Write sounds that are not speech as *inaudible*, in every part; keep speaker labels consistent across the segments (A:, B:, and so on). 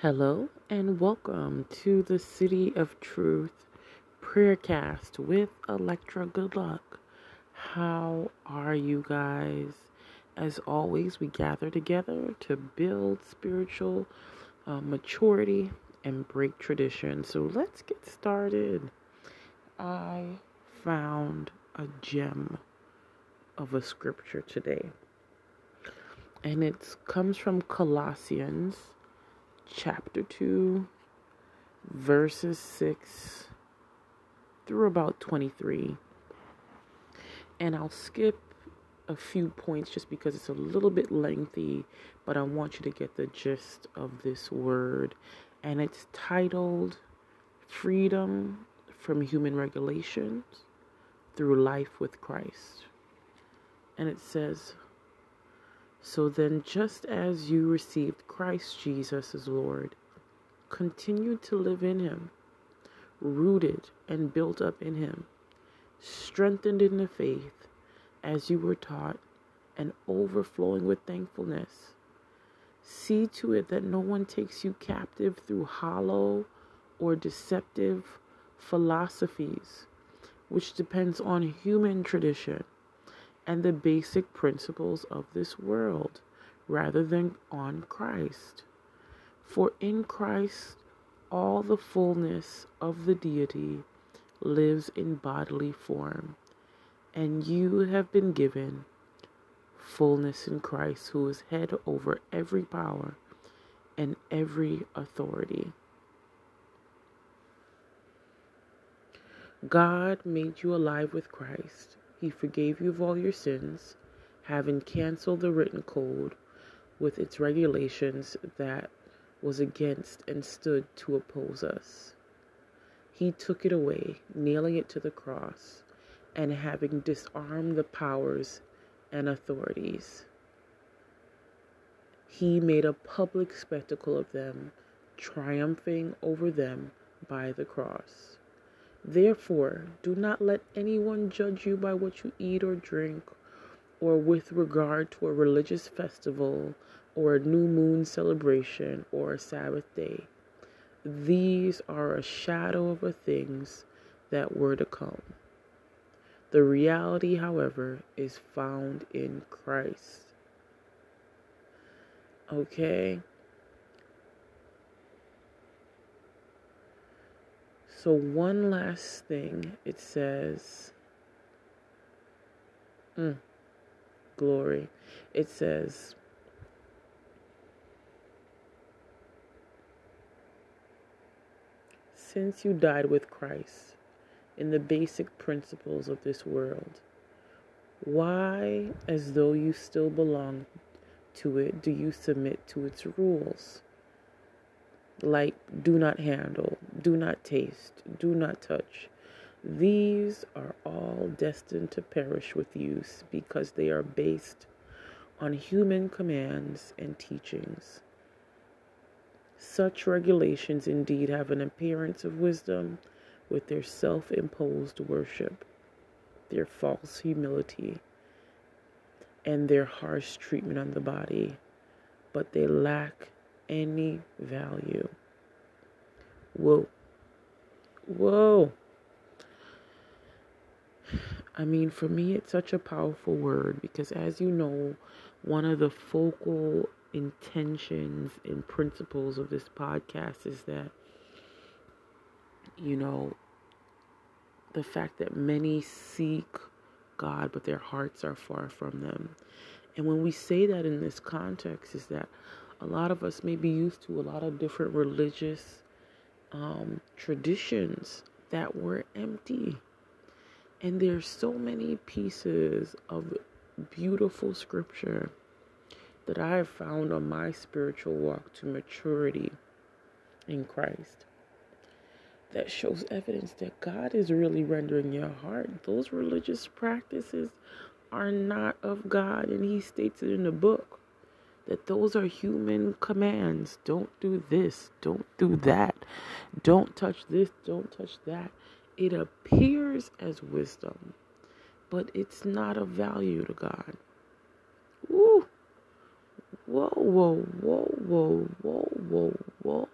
A: Hello and welcome to the City of Truth Prayercast with Electra Good Luck. How are you guys? As always, we gather together to build spiritual uh, maturity and break tradition. So let's get started. I found a gem of a scripture today, and it comes from Colossians chapter 2, verses 6 through about 23. And I'll skip a few points just because it's a little bit lengthy, but I want you to get the gist of this word. And it's titled Freedom from Human Regulations Through Life with Christ. And it says, so then, just as you received Christ Jesus as Lord, continue to live in Him, rooted and built up in Him, strengthened in the faith as you were taught, and overflowing with thankfulness. See to it that no one takes you captive through hollow or deceptive philosophies, which depends on human tradition and the basic principles of this world rather than on Christ. For in Christ, all the fullness of the deity lives in bodily form, and you have been given fullness in Christ, who is head over every power and every authority. God made you alive with Christ he forgave you of all your sins, having canceled the written code with its regulations that was against and stood to oppose us. He took it away, nailing it to the cross, and having disarmed the powers and authorities, he made a public spectacle of them, triumphing over them by the cross. Therefore, do not let anyone judge you by what you eat or drink, or with regard to a religious festival, or a new moon celebration, or a Sabbath day. These are a shadow of the things that were to come. The reality, however, is found in Christ. Okay? So, one last thing it says, mm, glory. It says, since you died with Christ in the basic principles of this world, why, as though you still belong to it, do you submit to its rules? Like do not handle, do not taste, do not touch. These are all destined to perish with use because they are based on human commands and teachings. Such regulations indeed have an appearance of wisdom with their self imposed worship, their false humility, and their harsh treatment on the body, but they lack any value. Whoa. Whoa. I mean, for me, it's such a powerful word because, as you know, one of the focal intentions and principles of this podcast is that, you know, the fact that many seek God, but their hearts are far from them. And when we say that in this context, is that a lot of us may be used to a lot of different religious um, traditions that were empty. And there's so many pieces of beautiful scripture that I have found on my spiritual walk to maturity in Christ that shows evidence that God is really rendering your heart. Those religious practices are not of God, and He states it in the book that those are human commands. Don't do this, don't do that, don't touch this, don't touch that. It appears as wisdom, but it's not of value to God. Woo! Whoa, whoa, whoa, whoa, whoa, whoa, whoa.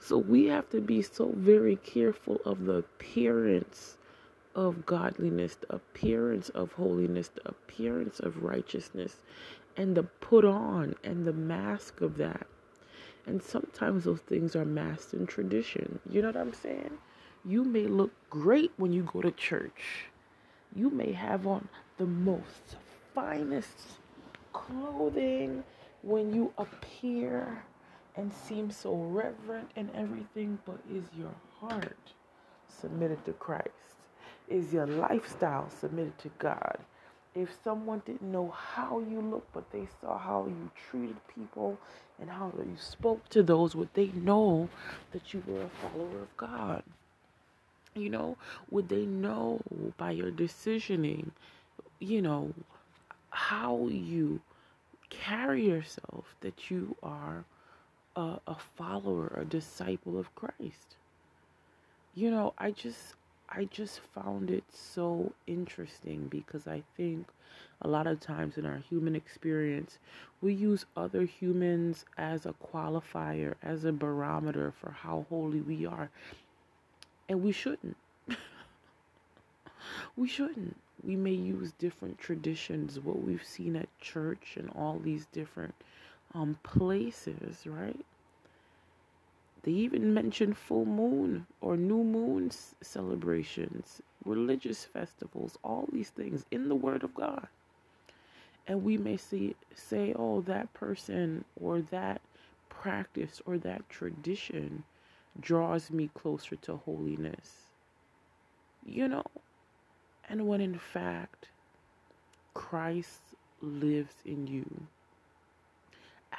A: So we have to be so very careful of the appearance of godliness, the appearance of holiness, the appearance of righteousness, and the put on and the mask of that. And sometimes those things are masked in tradition. You know what I'm saying? You may look great when you go to church. You may have on the most finest clothing when you appear and seem so reverent and everything, but is your heart submitted to Christ? Is your lifestyle submitted to God? If someone didn't know how you look, but they saw how you treated people and how you spoke to those, would they know that you were a follower of God? You know, would they know by your decisioning, you know, how you carry yourself that you are a, a follower, a disciple of Christ? You know, I just I just found it so interesting because I think a lot of times in our human experience, we use other humans as a qualifier, as a barometer for how holy we are. And we shouldn't. *laughs* we shouldn't. We may use different traditions, what we've seen at church and all these different um, places, right? They even mention full moon or new moon celebrations, religious festivals, all these things in the Word of God. And we may see, say, oh, that person or that practice or that tradition draws me closer to holiness. You know? And when in fact, Christ lives in you,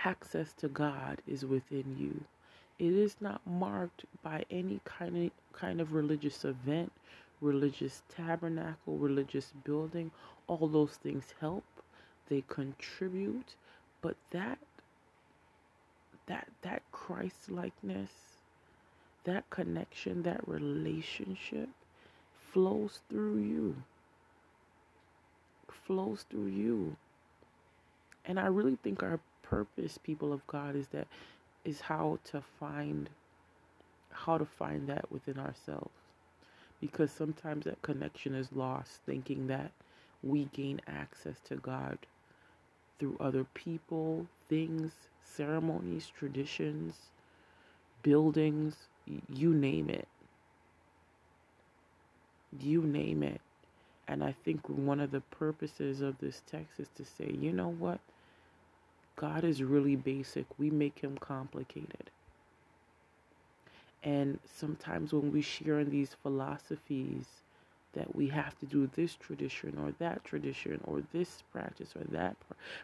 A: access to God is within you. It is not marked by any kind of kind of religious event, religious tabernacle, religious building. All those things help. They contribute, but that that that Christ likeness, that connection, that relationship flows through you. Flows through you. And I really think our purpose, people of God, is that is how to find how to find that within ourselves because sometimes that connection is lost thinking that we gain access to God through other people, things, ceremonies, traditions, buildings, you name it. You name it. And I think one of the purposes of this text is to say, you know what? God is really basic. We make him complicated. And sometimes when we share in these philosophies that we have to do this tradition or that tradition or this practice or that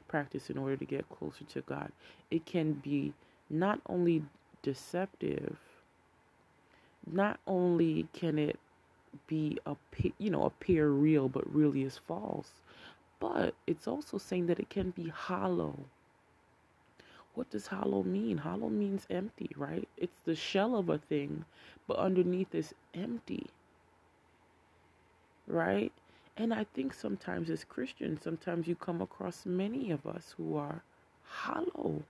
A: practice in order to get closer to God, it can be not only deceptive, not only can it be a you know appear real but really is false, but it's also saying that it can be hollow what does hollow mean? Hollow means empty, right? It's the shell of a thing, but underneath is empty. Right? And I think sometimes as Christians, sometimes you come across many of us who are hollow.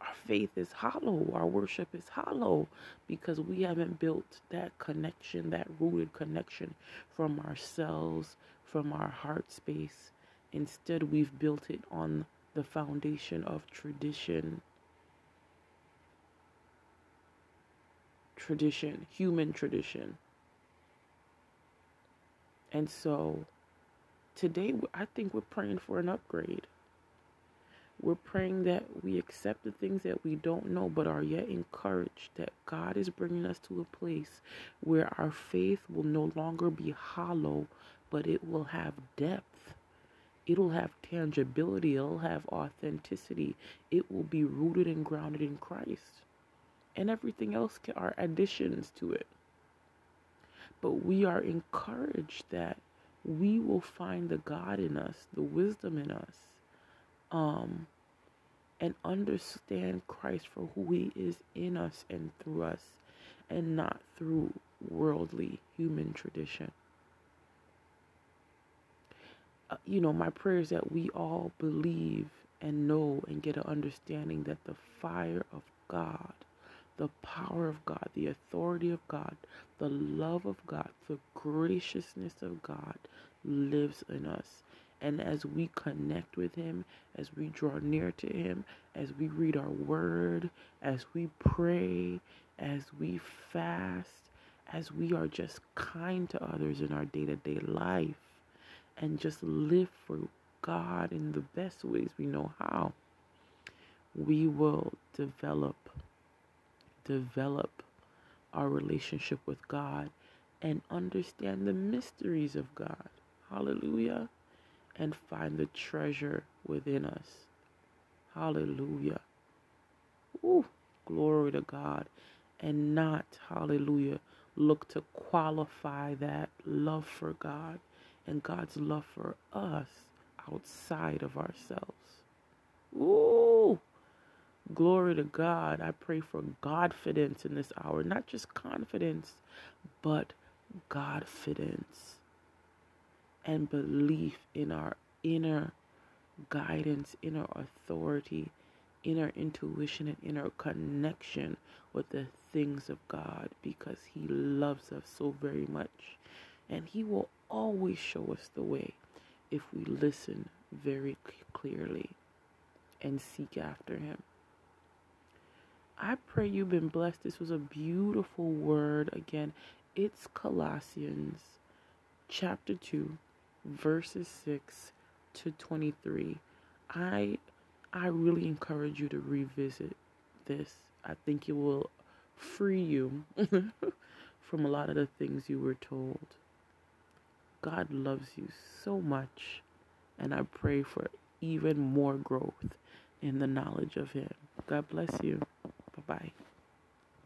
A: Our faith is hollow. Our worship is hollow because we haven't built that connection, that rooted connection from ourselves, from our heart space. Instead, we've built it on the foundation of tradition. Tradition, human tradition. And so today, I think we're praying for an upgrade. We're praying that we accept the things that we don't know, but are yet encouraged that God is bringing us to a place where our faith will no longer be hollow, but it will have depth it'll have tangibility, it'll have authenticity, it will be rooted and grounded in Christ. And everything else are additions to it. But we are encouraged that we will find the God in us, the wisdom in us, um, and understand Christ for who He is in us and through us, and not through worldly human tradition Uh, you know, my prayer is that we all believe and know and get an understanding that the fire of God, the power of God, the authority of God, the love of God, the graciousness of God lives in us. And as we connect with Him, as we draw near to Him, as we read our word, as we pray, as we fast, as we are just kind to others in our day to day life, and just live for God in the best ways we know how, we will develop develop our relationship with God and understand the mysteries of God. Hallelujah. And find the treasure within us. Hallelujah. Ooh, glory to God. And not, hallelujah, look to qualify that love for God and God's love for us outside of ourselves. Ooh, glory to God. I pray for Godfidence in this hour, not just confidence, but Godfidence and belief in our inner guidance, inner authority, inner intuition, and inner connection with the things of God because He loves us so very much. And He will always show us the way if we listen very clearly and seek after Him. I pray you've been blessed. This was a beautiful word. Again, it's Colossians chapter 2, verses 6 to 23. I I really encourage you to revisit this. I think it will free you *laughs* from a lot of the things you were told. God loves you so much, and I pray for even more growth in the knowledge of Him. God bless you. Bye bye.